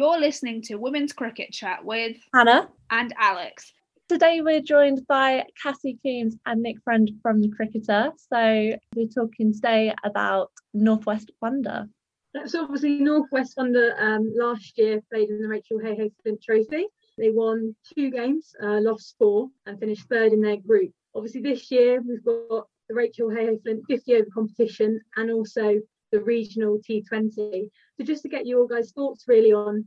You're listening to Women's Cricket Chat with Hannah and Alex. Today we're joined by Cassie Coombs and Nick Friend from The Cricketer. So we're talking today about Northwest Thunder. So obviously Northwest Thunder um, last year played in the Rachael Heyhoe Flint Trophy. They won two games, uh, lost four, and finished third in their group. Obviously this year we've got the Rachael Heyhoe Flint 50 over competition and also the regional T20. So just to get your guys' thoughts really on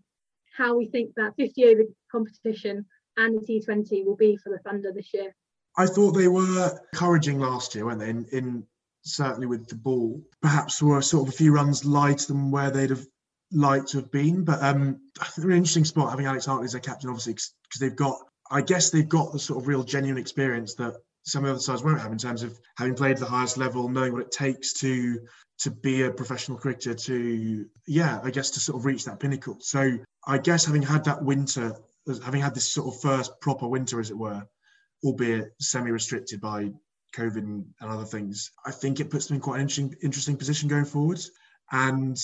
how we think that 50 over competition and the T20 will be for the Thunder this year. I thought they were encouraging last year, weren't they? In, in certainly with the ball, perhaps were sort of a few runs light than where they'd have liked to have been. But um, I think an interesting spot having Alex Hartley as their captain, obviously, because they've got, I guess they've got the sort of real genuine experience that some of the other sides won't have in terms of having played at the highest level, knowing what it takes to to be a professional cricketer, to yeah, I guess to sort of reach that pinnacle. So I guess having had that winter, having had this sort of first proper winter, as it were, albeit semi-restricted by COVID and, other things, I think it puts them in quite an interesting, interesting position going forward. And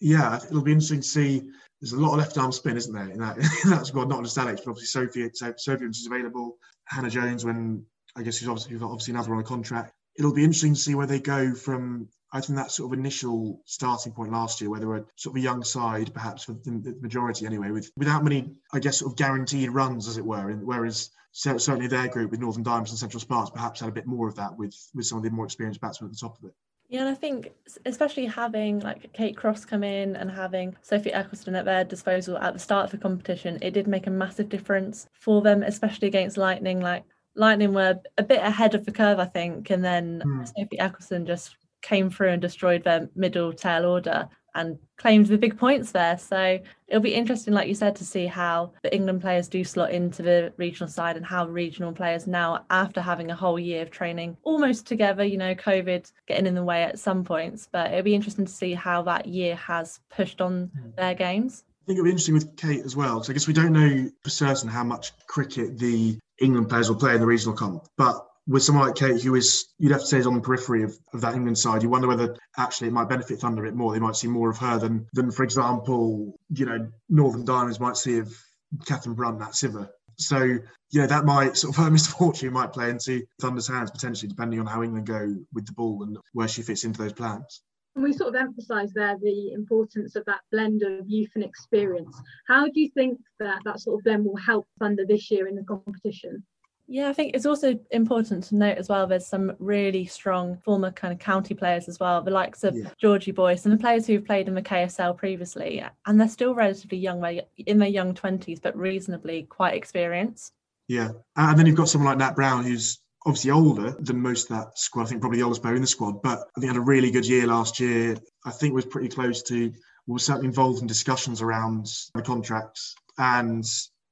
yeah, it'll be interesting to see. There's a lot of left arm spin, isn't there? In that, in that squad, not just Alex, but obviously Sophie. Sophie, is available. Hannah Jones, when I guess she's obviously obviously another on a contract. It'll be interesting to see where they go from I think that sort of initial starting point last year, where they were sort of a young side, perhaps for the majority anyway, with without many, I guess, sort of guaranteed runs, as it were. And whereas certainly their group with Northern Diamonds and Central Sparks perhaps had a bit more of that with with some of the more experienced batsmen at the top of it. Yeah, and I think especially having like Kate Cross come in and having Sophie Ecclestone at their disposal at the start of the competition, it did make a massive difference for them, especially against Lightning. Like Lightning were a bit ahead of the curve, I think, and then mm. Sophie Ecclestone just came through and destroyed their middle tail order and claimed the big points there. So it'll be interesting, like you said, to see how the England players do slot into the regional side and how regional players now, after having a whole year of training almost together, you know, COVID getting in the way at some points, but it'll be interesting to see how that year has pushed on hmm. their games. I think it'll be interesting with Kate as well. So I guess we don't know for certain how much cricket the England players will play in the regional comp, but with someone like Kate, who is you'd have to say is on the periphery of, of that England side, you wonder whether actually it might benefit Thunder a bit more. They might see more of her than than, for example, you know, Northern Diamonds might see of Katherine Brunt, Nat Sciver. So, know, that might sort of her misfortune might play into Thunder's hands potentially, depending on how England go with the ball and where she fits into those plans. And we sort of emphasise there the importance of that blend of youth and experience. How do you think that that sort of blend will help Thunder this year in the competition? Yeah, I think it's also important to note as well there's some really strong former kind of county players as well, the likes of yeah. Georgie Boyce and the players who've played in the KSL previously. And they're still relatively young, in their young 20s, but reasonably quite experienced. Yeah. And then you've got someone like Nat Brown who's obviously older than most of that squad. I think probably the oldest player in the squad, but I think had a really good year last year. I think was pretty close to, was certainly involved in discussions around the contracts. And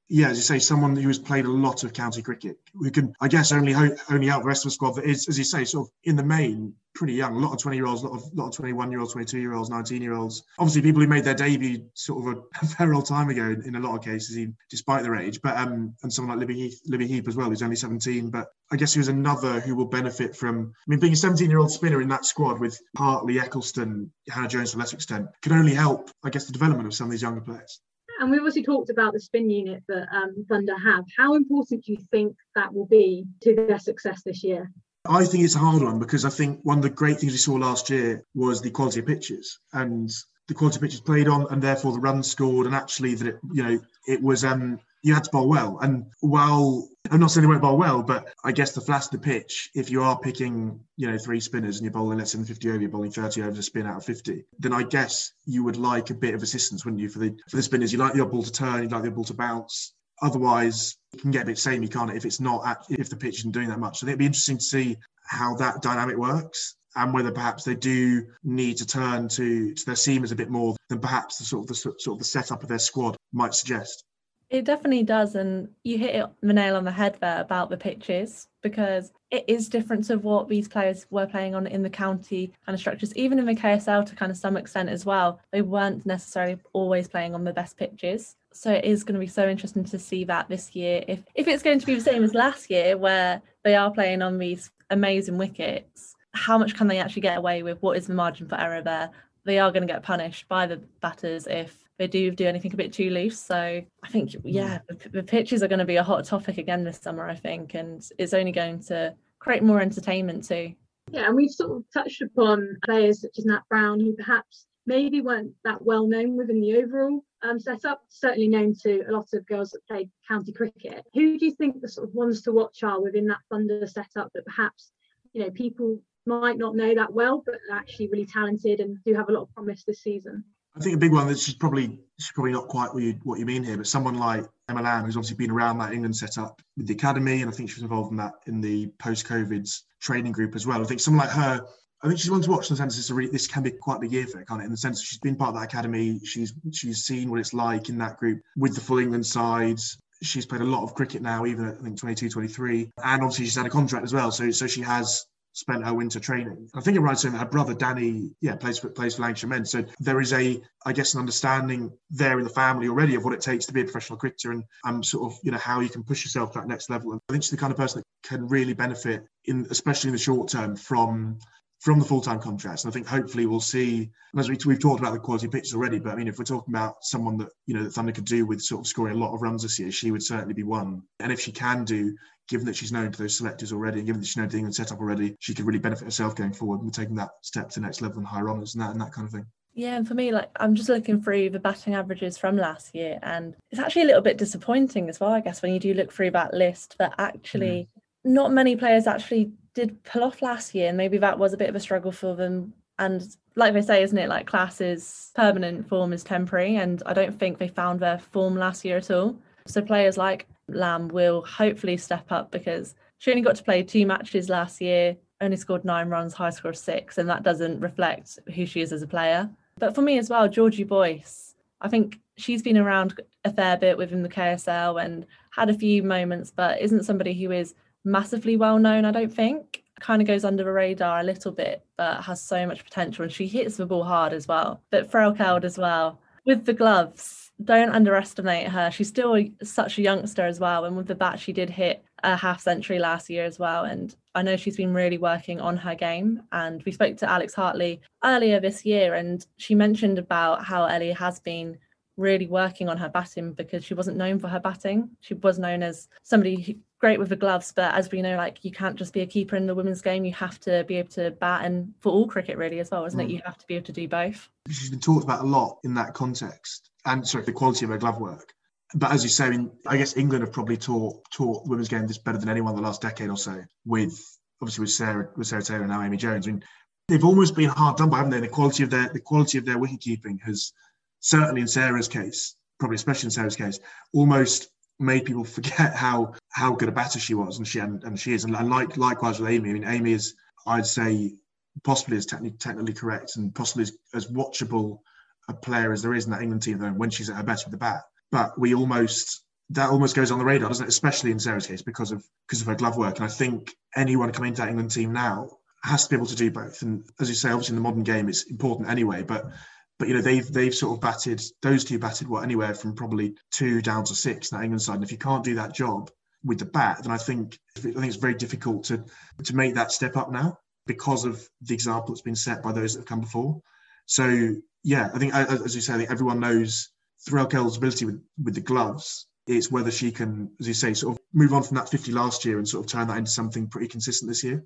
yeah, as you say, someone who has played a lot of county cricket, who can, I guess, only ho- only out the rest of the squad that is, as you say, sort of in the main pretty young. A lot of twenty year olds, a lot of lot of twenty one year olds, twenty two year olds, nineteen year olds. Obviously, people who made their debut sort of a, very old time ago in, in, a lot of cases, despite their age. But um, and someone like Libby Heath, Libby Heap as well, who's only seventeen. But I guess he was another who will benefit from. I mean, being a seventeen year old spinner in that squad with Hartley, Ecclestone, Hannah Jones to a lesser extent, can only help, I guess, the development of some of these younger players. And we've obviously talked about the spin unit that um, Thunder have. How important do you think that will be to their success this year? I think it's a hard one because I think one of the great things we saw last year was the quality of pitches and the quality of pitches played on, and therefore the runs scored, and actually that it, you know it was um you had to bowl well. And while I'm not saying they won't bowl well, but I guess the flash the pitch, if you are picking, you know, three spinners and you're bowling less than 50 over, you're bowling 30 over a spin out of 50, then I guess you would like a bit of assistance, wouldn't you, for the for the spinners? You like your ball to turn, you like the ball to bounce. Otherwise, you can get a bit samey, can't it, if it's not at, if the pitch isn't doing that much. So it'd be interesting to see how that dynamic works and whether perhaps they do need to turn to, to their seamers a bit more than perhaps the sort of the sort of the setup of their squad might suggest. It definitely does. And you hit it, the nail on the head there about the pitches because it is different to what these players were playing on in the county kind of structures, even in the KSL to kind of some extent as well. They weren't necessarily always playing on the best pitches. So it is going to be so interesting to see that this year. If if it's going to be the same as last year, where they are playing on these amazing wickets, how much can they actually get away with? What is the margin for error there? They are going to get punished by the batters if they do do anything a bit too loose. So I think, yeah, the, the pitches are going to be a hot topic again this summer, I think, and it's only going to create more entertainment too. Yeah, and we've sort of touched upon players such as Nat Brown, who perhaps maybe weren't that well known within the overall um, setup, certainly known to a lot of girls that played county cricket. Who do you think the sort of ones to watch are within that Thunder setup that perhaps, you know, people might not know that well, but are actually really talented and do have a lot of promise this season? I think a big one that she's probably she's probably not quite what you what you mean here, but someone like Emma Lamb, who's obviously been around that England setup with the academy, and I think she was involved in that in the post-COVID training group as well. I think someone like her, I think she's one to watch in the sense this, really, this can be quite a big year for her, can't it? In the sense she's been part of that academy, she's she's seen what it's like in that group with the full England sides. She's played a lot of cricket now, even at I think 22, 23, and obviously she's had a contract as well. So so she has spent her winter training. I think it right saying her brother Danny, yeah, plays for plays for Lancashire men. So there is a, I guess, an understanding there in the family already of what it takes to be a professional cricketer and um, sort of, you know, how you can push yourself to that next level. And I think she's the kind of person that can really benefit in, especially in the short term, from from the full-time contracts. And I think hopefully we'll see, as we, we've talked about the quality pitches already, but I mean, if we're talking about someone that, you know, that Thunder could do with sort of scoring a lot of runs this year, she would certainly be one. And if she can do, given that she's known to those selectors already, and given that she's known to the England setup already, she could really benefit herself going forward and taking that step to the next level and higher honours and that and that kind of thing. Yeah, and for me, like I'm just looking through the batting averages from last year, and it's actually a little bit disappointing as well, I guess, when you do look through that list, that actually mm. not many players actually did pull off last year, and maybe that was a bit of a struggle for them. And like they say, isn't it? Like class is permanent, form is temporary, and I don't think they found their form last year at all. So players like Lamb will hopefully step up because she only got to play two matches last year, only scored nine runs, high score of six, and that doesn't reflect who she is as a player. But for me as well, Georgie Boyce, I think she's been around a fair bit within the KSL and had a few moments, but isn't somebody who is massively well known, I don't think. Kind of goes under the radar a little bit, but has so much potential. And she hits the ball hard as well. But Threlkeld as well. With the gloves, don't underestimate her. She's still a, such a youngster as well. And with the bat, she did hit a half century last year as well. And I know she's been really working on her game. And we spoke to Alex Hartley earlier this year, and she mentioned about how Ellie has been really working on her batting because she wasn't known for her batting. She was known as somebody great with the gloves, but as we know, like you can't just be a keeper in the women's game. You have to be able to bat, and for all cricket, really, as well, isn't mm. it? You have to be able to do both. She's been talked about a lot in that context, and sorry, the quality of her glove work. But as you say, I, mean, I guess England have probably taught taught women's game this better than anyone the last decade or so. With obviously with Sarah with Sarah Taylor and now Amy Jones. I mean, they've almost been hard done by, haven't they? The quality of their the quality of their wicket keeping has certainly in Sarah's case, probably especially in Sarah's case, almost made people forget how how good a batter she was, and she and, and she is. And like likewise with Amy, I mean, Amy is, I'd say, possibly as technically technically correct and possibly as, as watchable a player as there is in that England team, though, when she's at her best with the bat. But we almost that almost goes on the radar, doesn't it? Especially in Sarah's case because of because of her glove work. And I think anyone coming into that England team now has to be able to do both. And as you say, obviously in the modern game, it's important anyway. But but you know they've they've sort of batted those two batted what anywhere from probably two down to six in that England side. And if you can't do that job with the bat, then I think I think it's very difficult to to make that step up now because of the example that's been set by those that have come before. So yeah, I think as you say, I think everyone knows Threlkeld's ability with with the gloves. It's whether she can, as you say, sort of move on from that 50 last year and sort of turn that into something pretty consistent this year.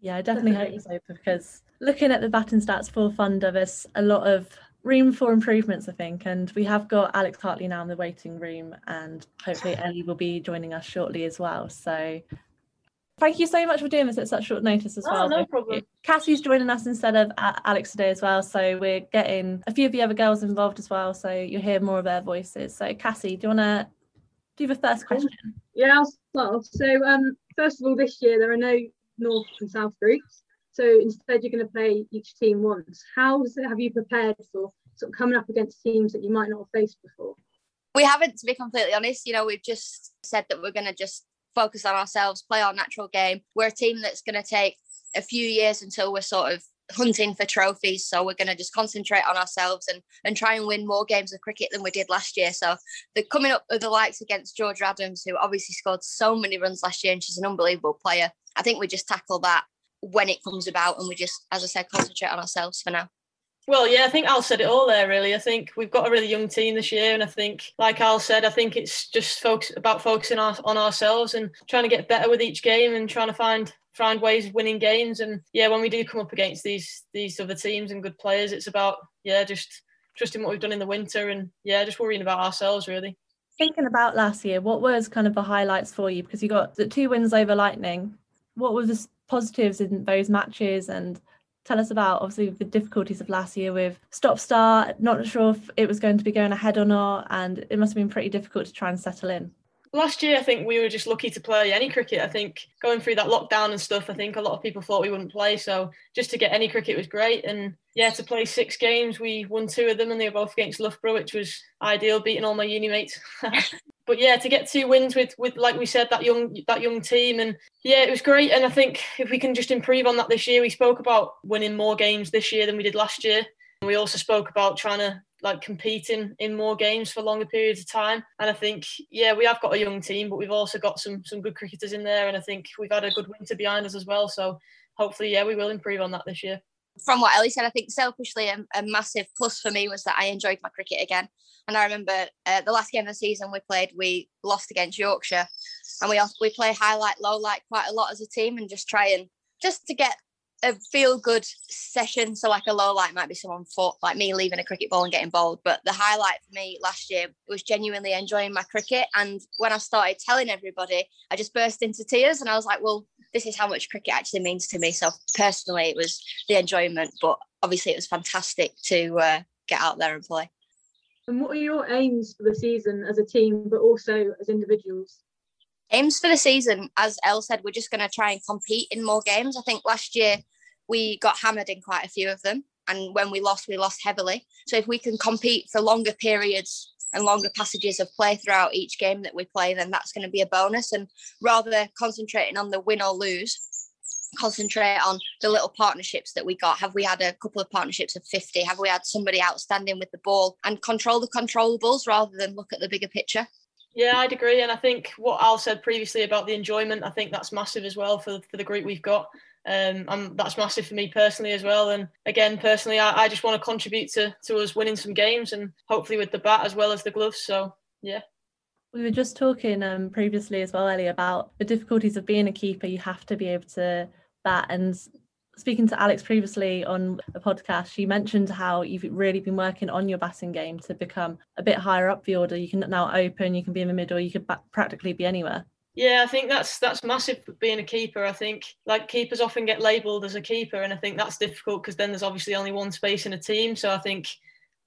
Yeah, I definitely hope so because looking at the batting stats for Thunder, there's a lot of room for improvements, I think. And we have got Alex Hartley now in the waiting room, and hopefully Ellie will be joining us shortly as well. So thank you so much for doing this at such short notice as oh, well. No problem. Cassie's joining us instead of Alex today as well. So we're getting a few of the other girls involved as well. So you'll hear more of their voices. So Cassie, do you want to do the first question? Yeah, I'll start So um, first of all, this year there are no North and South groups. So instead, you're going to play each team once. How have you prepared for sort of coming up against teams that you might not have faced before? We haven't, to be completely honest. You know, we've just said that we're going to just focus on ourselves, play our natural game. We're a team that's going to take a few years until we're sort of hunting for trophies. So we're going to just concentrate on ourselves and and try and win more games of cricket than we did last year. So the coming up with the likes against Georgia Adams, who obviously scored so many runs last year, and she's an unbelievable player. I think we just tackle that when it comes about and we just, as I said, concentrate on ourselves for now. Well, yeah, I think Al said it all there. Really, I think we've got a really young team this year, and I think, like Al said, I think it's just focus about focusing our, on ourselves and trying to get better with each game and trying to find find ways of winning games. And yeah, when we do come up against these these other teams and good players, it's about yeah, just trusting what we've done in the winter and yeah, just worrying about ourselves really. Thinking about last year, what was kind of the highlights for you? Because you got the two wins over Lightning. What were the positives in those matches and tell us about obviously the difficulties of last year with stop start. Not sure if it was going to be going ahead or not and it must have been pretty difficult to try and settle in. Last year i think we were just lucky to play any cricket. I think going through that lockdown and stuff i think a lot of people thought we wouldn't play so just to get any cricket was great and yeah to play six games we won two of them and they were both against loughborough which was ideal beating all my uni mates but yeah, to get two wins with with like we said that young that young team and yeah, it was great. And I think if we can just improve on that this year, we spoke about winning more games this year than we did last year. And we also spoke about trying to like competing in more games for longer periods of time. And I think yeah, we have got a young team, but we've also got some some good cricketers in there. And I think we've had a good winter behind us as well. So hopefully, yeah, we will improve on that this year from what Ellie said, I think selfishly a, a, massive plus for me was that I enjoyed my cricket again. And I remember uh, the last game of the season we played, we lost against Yorkshire, and we we play highlight, low light quite a lot as a team, and just try and just to get a feel good session. So like a low light might be someone for like me leaving a cricket ball and getting bowled, but the highlight for me last year was genuinely enjoying my cricket. And when I started telling everybody, I just burst into tears, and I was like, well this is how much cricket actually means to me. So personally, it was the enjoyment, but obviously it was fantastic to uh, get out there and play. And what are your aims for the season as a team, but also as individuals? Aims for the season, as Elle said, we're just going to try and compete in more games. I think last year we got hammered in quite a few of them. And when we lost, we lost heavily. So if we can compete for longer periods and longer passages of play throughout each game that we play, then that's going to be a bonus. And rather concentrating on the win or lose, concentrate on the little partnerships that we got. Have we had a couple of partnerships of 50? Have we had somebody outstanding with the ball and control the controllables rather than look at the bigger picture? Yeah, I'd agree. And I think what Al said previously about the enjoyment, I think that's massive as well for, for the group we've got. Um, and that's massive for me personally as well. And again, personally, I, I just want to contribute to, to us winning some games and hopefully with the bat as well as the gloves. So, yeah. We were just talking um, previously as well, Ellie, about the difficulties of being a keeper. You have to be able to bat. And speaking to Alex previously on a podcast, she mentioned how you've really been working on your batting game to become a bit higher up the order. You can now open, you can be in the middle, you could bat- practically be anywhere. Yeah, I think that's that's massive being a keeper. I think like keepers often get labelled as a keeper, and I think that's difficult because then there's obviously only one space in a team. So I think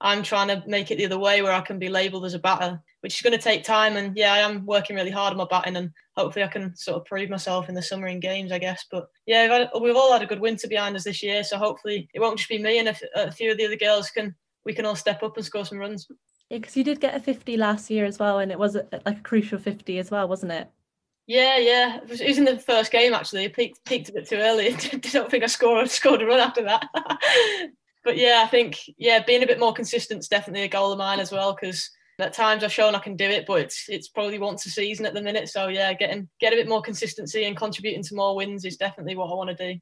I'm trying to make it the other way where I can be labelled as a batter, which is going to take time. And yeah, I am working really hard on my batting, and hopefully I can sort of prove myself in the summer in games, I guess. But yeah, we've, had, we've all had a good winter behind us this year, so hopefully it won't just be me, and a, a few of the other girls can we can all step up and score some runs. Yeah, because you did get a 50 last year as well, and it was a, like a crucial 50 as well, wasn't it? Yeah, yeah. It was, it was in the first game actually. It peaked peaked a bit too early. I don't think I scored scored a run after that. but yeah, I think yeah, being a bit more consistent is definitely a goal of mine as well because at times I've shown I can do it, but it's it's probably once a season at the minute. So yeah, getting get a bit more consistency and contributing to more wins is definitely what I want to do.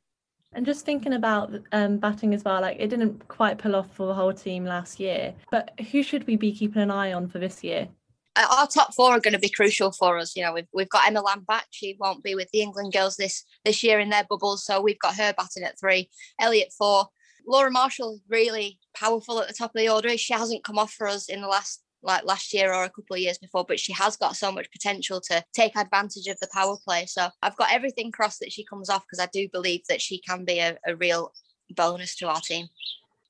And just thinking about um, batting as well, like it didn't quite pull off for the whole team last year. But who should we be keeping an eye on for this year? Uh, our top four are going to be crucial for us. You know, we've, we've got Emma Lamb. She won't be with the England girls this this year in their bubbles, so we've got her batting at three. Ellie at four. Laura Marshall really powerful at the top of the order. She hasn't come off for us in the last like last year or a couple of years before, but she has got so much potential to take advantage of the power play. So I've got everything crossed that she comes off because I do believe that she can be a, a real bonus to our team.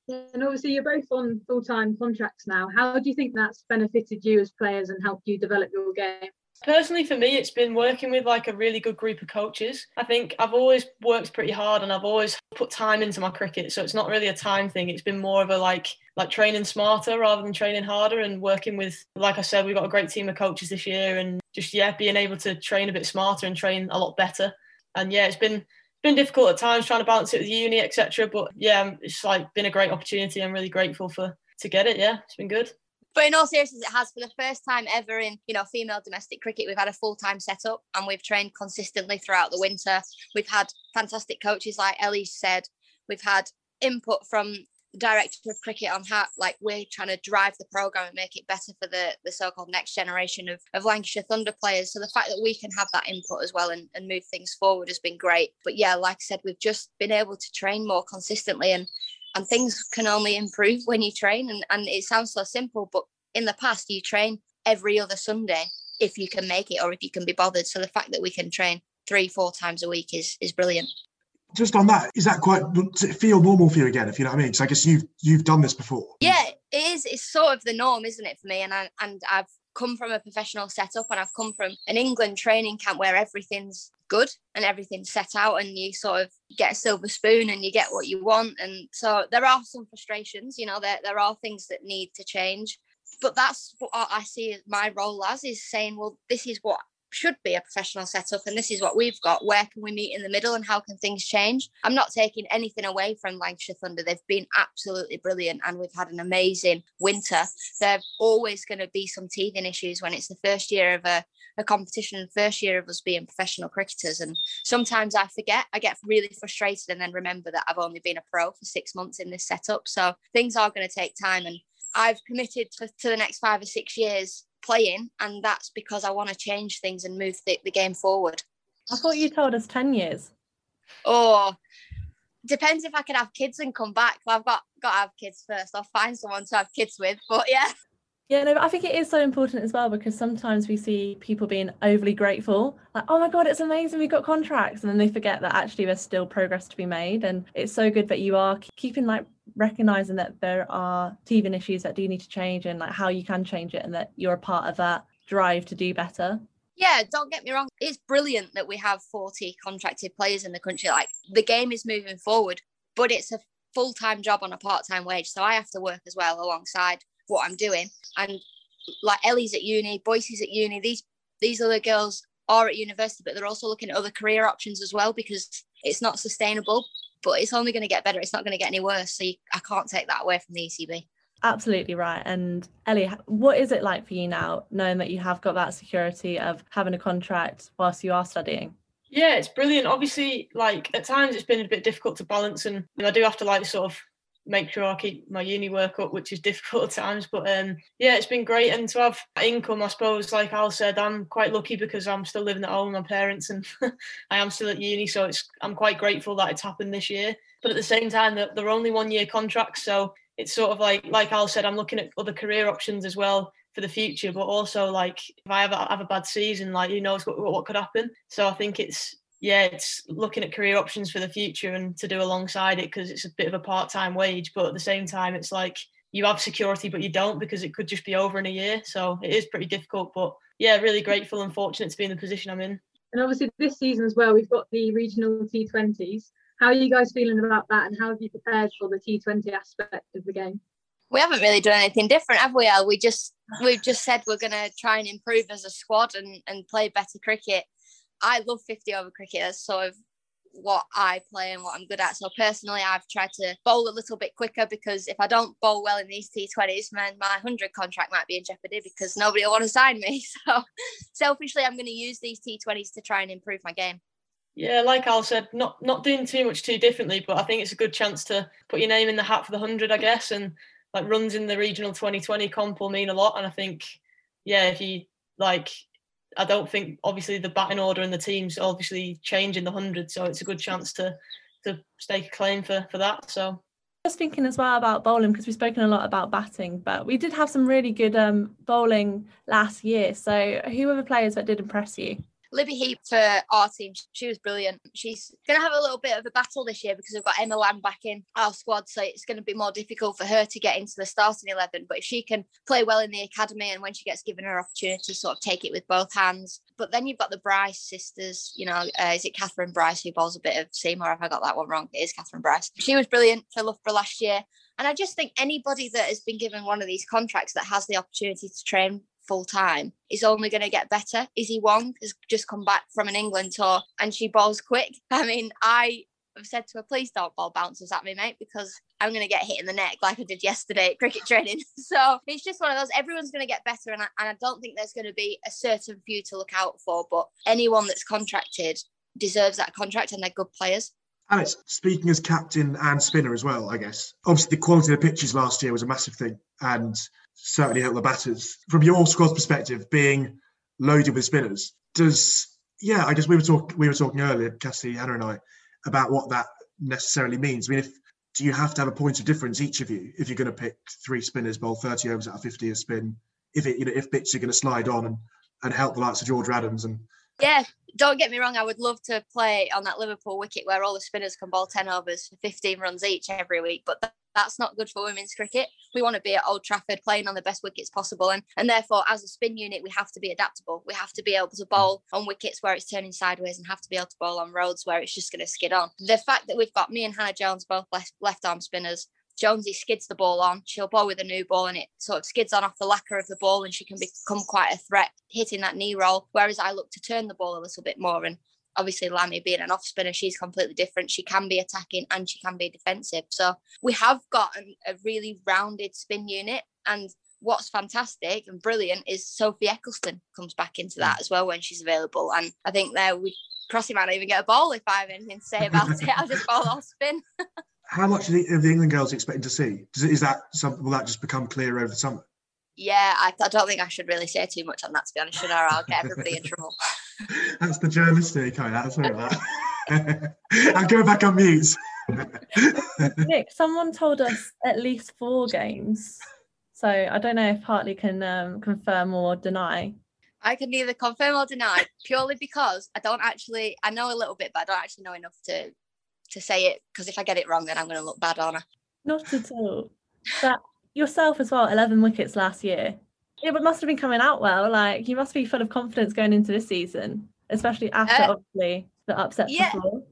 And obviously, you're both on full time contracts now. How do you think that's benefited you as players and helped you develop your game? Personally, for me, it's been working with like a really good group of coaches. I think I've always worked pretty hard and I've always put time into my cricket. So it's not really a time thing. It's been more of a like like training smarter rather than training harder and working with like I said, we've got a great team of coaches this year and just yeah, being able to train a bit smarter and train a lot better. And yeah, it's been been difficult at times trying to balance it with uni, etc. But yeah, um, it's like been a great opportunity. I'm really grateful for to get it. Yeah, it's been good. But in all seriousness, it has for the first time ever in you know female domestic cricket. We've had a full time setup and we've trained consistently throughout the winter. We've had fantastic coaches, like Ellie said. We've had input from director of cricket on how like we're trying to drive the program and make it better for the the so-called next generation of, of Lancashire Thunder players. So the fact that we can have that input as well and, and move things forward has been great. But yeah, like I said, we've just been able to train more consistently and and things can only improve when you train and, and it sounds so simple, but in the past you train every other Sunday if you can make it or if you can be bothered. So the fact that we can train three, four times a week is is brilliant just on that, is that quite does it feel normal for you again? If you know what I mean? Because I guess you've you've done this before. Yeah, it is. It's sort of the norm, isn't it, for me? And I and I've come from a professional setup, and I've come from an England training camp where everything's good and everything's set out, and you sort of get a silver spoon and you get what you want. And so there are some frustrations. You know, there there are things that need to change. But that's what I see my role as is saying, well, this is what should be a professional setup and this is what we've got. Where can we meet in the middle and how can things change? I'm not taking anything away from lancashire thunder. They've been absolutely brilliant and we've had an amazing winter. There's always going to be some teething issues when it's the first year of a, a competition first year of us being professional cricketers and sometimes i forget. I get really frustrated and then remember that i've only been a pro for six months in this setup. So things are going to take time and I've committed to, to the next five or six years playing, and that's because I want to change things and move the, the game forward. I thought you told us 10 years. Oh, depends if I can have kids and come back. Well, I've got got to have kids first. I'll find someone to have kids with. But yeah. Yeah, no, I think it is so important as well because sometimes we see people being overly grateful, like, oh my God, it's amazing, we got contracts. And then they forget that actually there's still progress to be made. And it's so good that you are keeping like recognizing that there are teething issues that do need to change and like how you can change it and that you're a part of that drive to do better. Yeah, don't get me wrong. It's brilliant that we have 40 contracted players in the country. Like the game is moving forward, but it's a full time job on a part time wage. So I have to work as well alongside what I'm doing. And like Ellie's at uni, Boyce's at uni, these these other girls are at university, but they're also looking at other career options as well because it's not sustainable. But it's only going to get better. It's not going to get any worse. So you, I can't take that away from the ECB. Absolutely right. And Ellie, what is it like for you now, knowing that you have got that security of having a contract whilst you are studying? Yeah, it's brilliant. Obviously, like at times it's been a bit difficult to balance, and I do have to like sort of make sure I keep my uni work up, which is difficult at times. But um, yeah, it's been great. And to have income, I suppose, like Al said, I'm quite lucky because I'm still living at home with my parents and I am still at uni. So it's I'm quite grateful that it's happened this year. But at the same time, they're only one year contracts. So it's sort of like, like Al said, I'm looking at other career options as well for the future. But also, like, if I have a, have a bad season, like, who knows what, what could happen. So I think it's yeah, it's looking at career options for the future and to do alongside it because it's a bit of a part time wage. But at the same time, it's like you have security, but you don't because it could just be over in a year. So it is pretty difficult. But yeah, really grateful and fortunate to be in the position I'm in. And obviously, this season as well, we've got the regional T20s. How are you guys feeling about that and how have you prepared for the T20 aspect of the game? We haven't really done anything different, have we, Al? We just we've just said we're gonna try and improve as a squad and, and play better cricket I love 50 over cricket. That's sort of what I play and what I'm good at. So personally, I've tried to bowl a little bit quicker because if I don't bowl well in these T20s, then my 100 contract might be in jeopardy because nobody will want to sign me. So selfishly, I'm going to use these T20s to try and improve my game. Yeah, like Al said, not not doing too much too differently, but I think it's a good chance to put your name in the hat for the 100, I guess. And like runs in the regional 2020 comp will mean a lot. And I think, yeah, if you like I don't think obviously the batting order and the teams obviously change in the hundred, so it's a good chance to to stake a claim for for that. So just thinking as well about bowling because we've spoken a lot about batting, but we did have some really good um, bowling last year. So who were the players that did impress you? Libby Heap for our team, she was brilliant. She's going to have a little bit of a battle this year because we've got Emma Lamb back in our squad, so it's going to be more difficult for her to get into the starting 11. But if she can play well in the academy and when she gets given her opportunity, sort of take it with both hands. But then you've got the Bryce sisters, you know, uh, is it Kathryn Bryce who bowls a bit of seam, or have I got that one wrong? It is Kathryn Bryce. She was brilliant for Loughborough last year. And I just think anybody that has been given one of these contracts that has the opportunity to train full time is only going to get better. Issy Wong has just come back from an England tour and she bowls quick. I mean, I have said to her, please don't ball bouncers at me, mate, because I'm going to get hit in the neck like I did yesterday at cricket training. so it's just one of those, everyone's going to get better. And I, and I don't think there's going to be a certain few to look out for, but anyone that's contracted deserves that contract and they're good players. Alex, speaking as captain and spinner as well, I guess. Obviously, the quality of the pitches last year was a massive thing and certainly help the batters. From your squad's perspective, being loaded with spinners, does yeah, I guess we were talking we were talking earlier, Cassie, Hannah, and I, about what that necessarily means. I mean, if do you have to have a point of difference each of you if you're going to pick three spinners, bowl 30 overs out of 50 a spin? If it you know if bits are going to slide on and and help the likes of George Adams and Yeah, don't get me wrong. I would love to play on that Liverpool wicket where all the spinners can bowl 10 overs for 15 runs each every week, but th- that's not good for women's cricket. We want to be at Old Trafford playing on the best wickets possible. And, and therefore, as a spin unit, we have to be adaptable. We have to be able to bowl on wickets where it's turning sideways and have to be able to bowl on roads where it's just going to skid on. The fact that we've got me and Hannah Jones both left, left arm spinners Jonesy skids the ball on. She'll bowl with a new ball and it sort of skids on off the lacquer of the ball and she can become quite a threat hitting that knee roll. Whereas I look to turn the ball a little bit more. And obviously, Lammy being an off spinner, she's completely different. She can be attacking and she can be defensive. So we have got an, a really rounded spin unit. And what's fantastic and brilliant is Sophie Ecclestone comes back into that mm. as well when she's available. And I think there we Crossy might not even get a ball if I have anything to say about it. I just bowl off spin. how much of the, of the England girls expecting to see? Does, is that something will that just become clear over the summer? Yeah, I, I don't think I should really say too much on that, to be honest, should I? I'll get everybody in trouble. That's the journalistic. That's all right. I'll go back on mute. Nick, someone told us at least four games. So I don't know if Hartley can um, confirm or deny. I can neither confirm or deny purely because I don't actually, I know a little bit, but I don't actually know enough to to say it because if I get it wrong, then I'm going to look bad on her. Not at all. That yourself as well, 11 wickets last year. It must have been coming out well. Like you must be full of confidence going into this season, especially after Uh, obviously the upset yeah. before.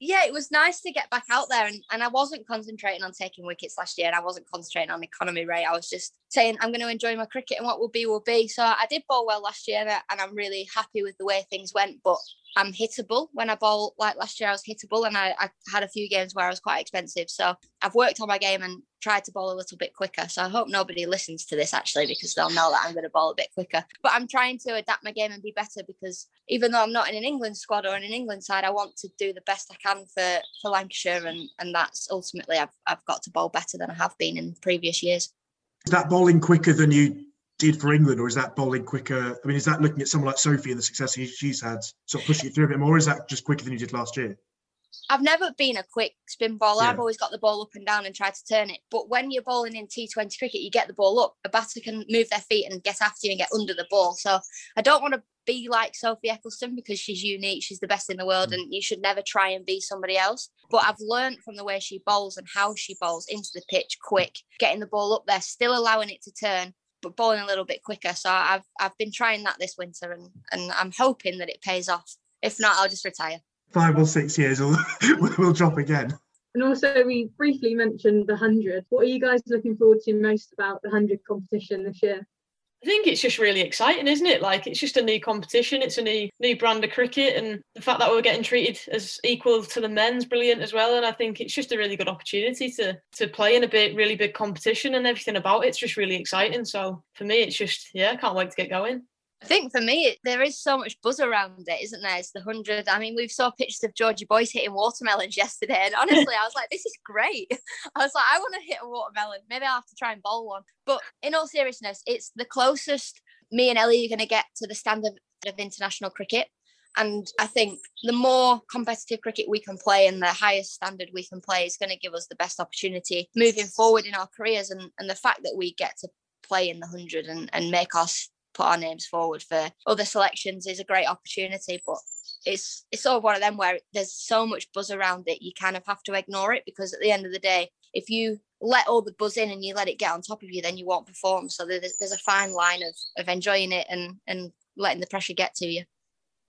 Yeah, it was nice to get back out there, and, and I wasn't concentrating on taking wickets last year, and I wasn't concentrating on economy rate. I was just saying I'm going to enjoy my cricket, and what will be will be. So I did bowl well last year, and, I, and I'm really happy with the way things went. But I'm hittable when I bowl. Like last year, I was hittable, and I, I had a few games where I was quite expensive. So I've worked on my game and tried to bowl a little bit quicker. So I hope nobody listens to this actually because they'll know that I'm going to bowl a bit quicker. But I'm trying to adapt my game and be better because even though I'm not in an England squad or in an England side, I want to do the best I can for for Lancashire, and and that's ultimately I've I've got to bowl better than I have been in previous years. Is that bowling quicker than you did for England, or is that bowling quicker? I mean, is that looking at someone like Sophie and the success he- she's had, sort of pushing it through a bit more? Or is that just quicker than you did last year? I've never been a quick spin bowler. I've always got the ball up and down and tried to turn it. But when you're bowling in T20 cricket, you get the ball up. A batter can move their feet and get after you and get under the ball. So I don't want to be like Sophie Eccleston because she's unique. She's the best in the world, hmm. and you should never try and be somebody else. But I've learned from the way she bowls and how she bowls into the pitch quick, getting the ball up there, still allowing it to turn, bowling a little bit quicker. So I've I've been trying that this winter, and and I'm hoping that it pays off. If not, I'll just retire. Five or six years, we'll, we'll drop again. And also, we briefly mentioned the 100. What are you guys looking forward to most about the 100 competition this year? I think it's just really exciting, isn't it? Like it's just a new competition, it's a new new brand of cricket, and the fact that we're getting treated as equal to the men's brilliant as well. And I think it's just a really good opportunity to to play in a big, really big competition, and everything about it's just really exciting. So for me, it's just yeah, I can't wait to get going. I think for me, there is so much buzz around it, isn't there? It's the hundred. I mean, we've saw pictures of Georgie Boyce hitting watermelons yesterday, and honestly, I was like, "This is great." I was like, "I want to hit a watermelon. Maybe I'll have to try and bowl one." But in all seriousness, it's the closest me and Ellie are going to get to the standard of international cricket. And I think the more competitive cricket we can play and the highest standard we can play is going to give us the best opportunity moving forward in our careers. And, and the fact that we get to play in the 100 and, and make us put our names forward for other selections is a great opportunity. But it's it's sort of one of them where there's so much buzz around it, you kind of have to ignore it because at the end of the day, if you let all the buzz in and you let it get on top of you, then you won't perform. So there's, there's a fine line of of enjoying it and and letting the pressure get to you.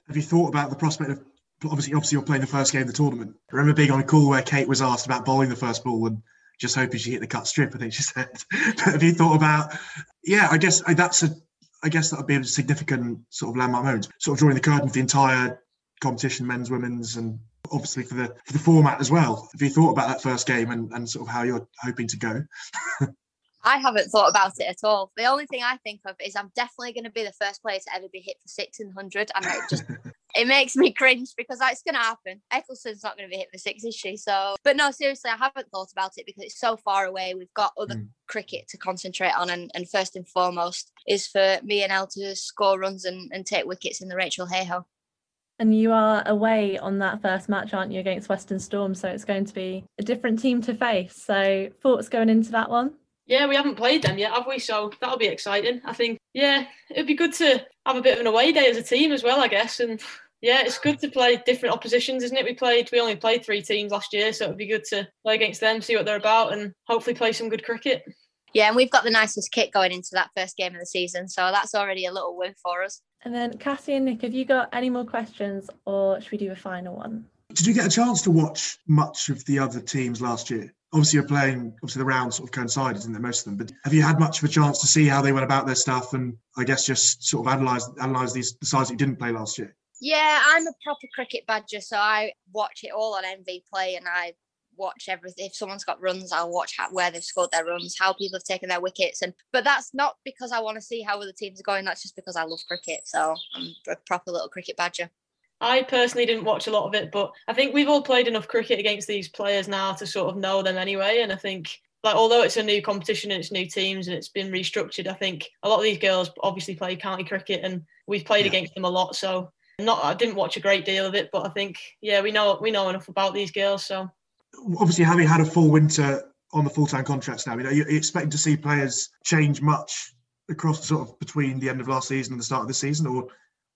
Have you thought about the prospect of obviously obviously you're playing the first game of the tournament? I remember being on a call where Kate was asked about bowling the first ball and just hoping she hit the cut strip. I think she said. but have you thought about? Yeah, I guess that's a. I guess that would be a significant sort of landmark moment, sort of drawing the curtain for the entire competition, men's, women's, and obviously for the for the format as well. Have you thought about that first game and, and sort of how you're hoping to go? I haven't thought about it at all. The only thing I think of is I'm definitely going to be the first player to ever be hit for six in 100. And it just it makes me cringe because it's going to happen. Ecclestone's not going to be hit for six, is she? So, but no, seriously, I haven't thought about it because it's so far away. We've got other Mm. cricket to concentrate on, and, and first and foremost is for me and Elle to score runs and, and take wickets in the Rachael Heyhoe. And you are away on that first match, aren't you, against Western Storm? So it's going to be a different team to face. So thoughts going into that one? Yeah, we haven't played them yet, have we? So that'll be exciting. I think, yeah, it'd be good to have a bit of an away day as a team as well, I guess. And yeah, it's good to play different oppositions, isn't it? We played, we only played three teams last year, so it'd be good to play against them, see what they're about, and hopefully play some good cricket. Yeah, and we've got the nicest kit going into that first game of the season, so that's already a little win for us. And then Cassie and Nick, have you got any more questions or should we do a final one? Did you get a chance to watch much of the other teams last year? Obviously, you're playing. Obviously, the round sort of coincided, isn't it? Most of them. But have you had much of a chance to see how they went about their stuff, and I guess just sort of analyze analyze these the sides that you didn't play last year? Yeah, I'm a proper cricket badger, so I watch it all on NV Play, and I watch everything. If someone's got runs, I'll watch how, where they've scored their runs, how people have taken their wickets, and but that's not because I want to see how other teams are going. That's just because I love cricket. So I'm a proper little cricket badger. I personally didn't watch a lot of it, but I think we've all played enough cricket against these players now to sort of know them anyway. And I think, like, although it's a new competition and it's new teams and it's been restructured, I think a lot of these girls obviously play county cricket and we've played Yeah. against them a lot. So not, I didn't watch a great deal of it, but I think, yeah, we know we know enough about these girls. So Obviously, having had a full winter on the full time contracts now, you know, you're expecting to see players change much across sort of between the end of last season and the start of the season, or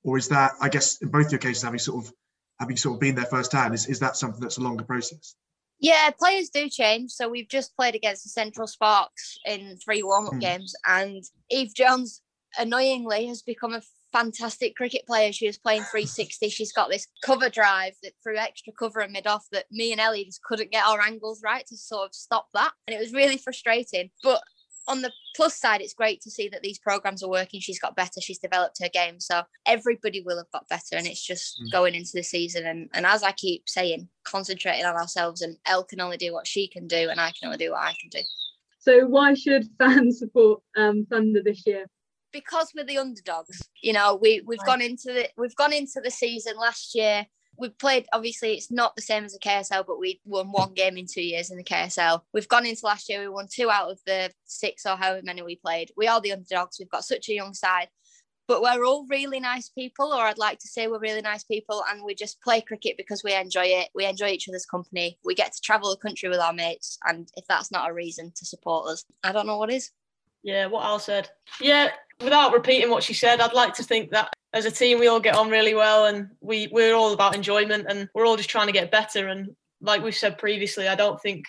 or is that I guess in both your cases having sort of having sort of been there firsthand, is, is that something that's a longer process? Yeah, players do change. So we've just played against the Central Sparks in three warm up Hmm. games, and Eve Jones annoyingly has become a fantastic cricket player. She was playing 360. She's got this cover drive that through extra cover and mid off that me and Ellie just couldn't get our angles right to sort of stop that, and it was really frustrating. But on the plus side, it's great to see that these programs are working. She's got better. She's developed her game. So everybody will have got better. And it's just Mm. going into the season. And, and as I keep saying, concentrating on ourselves. And Elle can only do what she can do, and I can only do what I can do. So why should fans support um, Thunder this year? because we're the underdogs. You know, we we've Right. gone into the we've gone into the season last year. We've played obviously it's not the same as the KSL, but we won one game in two years in the KSL. We've gone into last year, we won two out of the six or however many we played. We are the underdogs. We've got such a young side. But we're all really nice people, or I'd like to say we're really nice people, and we just play cricket because we enjoy it. We enjoy each other's company. We get to travel the country with our mates, and if that's not a reason to support us, I don't know what is. yeah, what Al said. Yeah, without repeating what she said, I'd like to think that as a team we all get on really well and we we're all about enjoyment and we're all just trying to get better. And like we've said previously, I don't think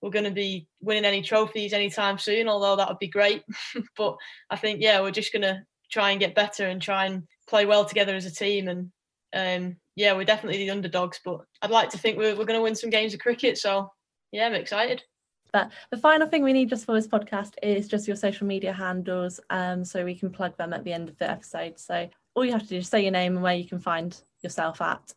we're going to be winning any trophies anytime soon, although that would be great. but I think yeah, we're just going to try and get better and try and play well together as a team. And um, yeah, we're definitely the underdogs, but I'd like to think we're we're going to win some games of cricket. So yeah, I'm excited. But the final thing we need just for this podcast is just your social media handles, um, so we can plug them at the end of the episode. So all you have to do is say your name and where you can find yourself at.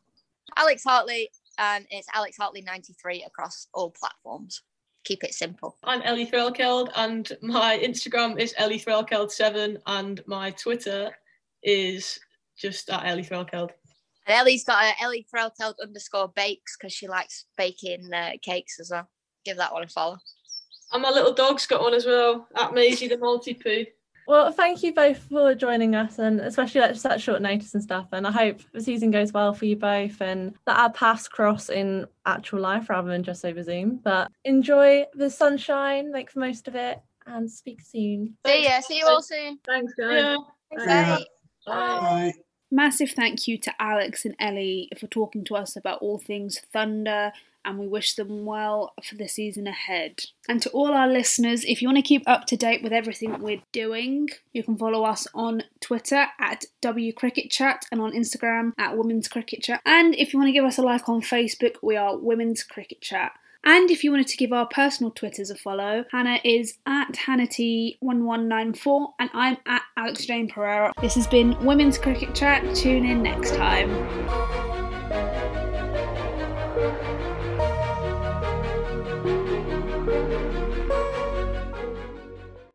Alex Hartley, and it's Alex Hartley 93 across all platforms. Keep it simple. I'm Ellie Threlkeld, and my Instagram is Ellie Threlkeld7, and my Twitter is just at Ellie Threlkeld. And Ellie's got a Ellie Threlkeld underscore bakes because she likes baking uh, cakes as well. Give that one a follow. And my little dog's got one as well, at Maisie the Multi Poo. Well, thank you both for joining us, and especially at such short notice and stuff. And I hope the season goes well for you both, and that our paths cross in actual life rather than just over Zoom. But enjoy the sunshine, make the most of it, and speak soon. See ya. See you all soon. Thanks, guys. Yeah. Bye. Yeah. Bye. Bye. Bye. Massive thank you to Alex and Ellie for talking to us about all things Thunder, and we wish them well for the season ahead. And to all our listeners, if you want to keep up to date with everything we're doing, you can follow us on Twitter at W Cricket Chat and on Instagram at Women's Cricket Chat. And if you want to give us a like on Facebook, we are Women's Cricket Chat. And if you wanted to give our personal Twitters a follow, Hannah is at HannahT1194 and I'm at Alex Jane Pereira. This has been Women's Cricket Chat. Tune in next time.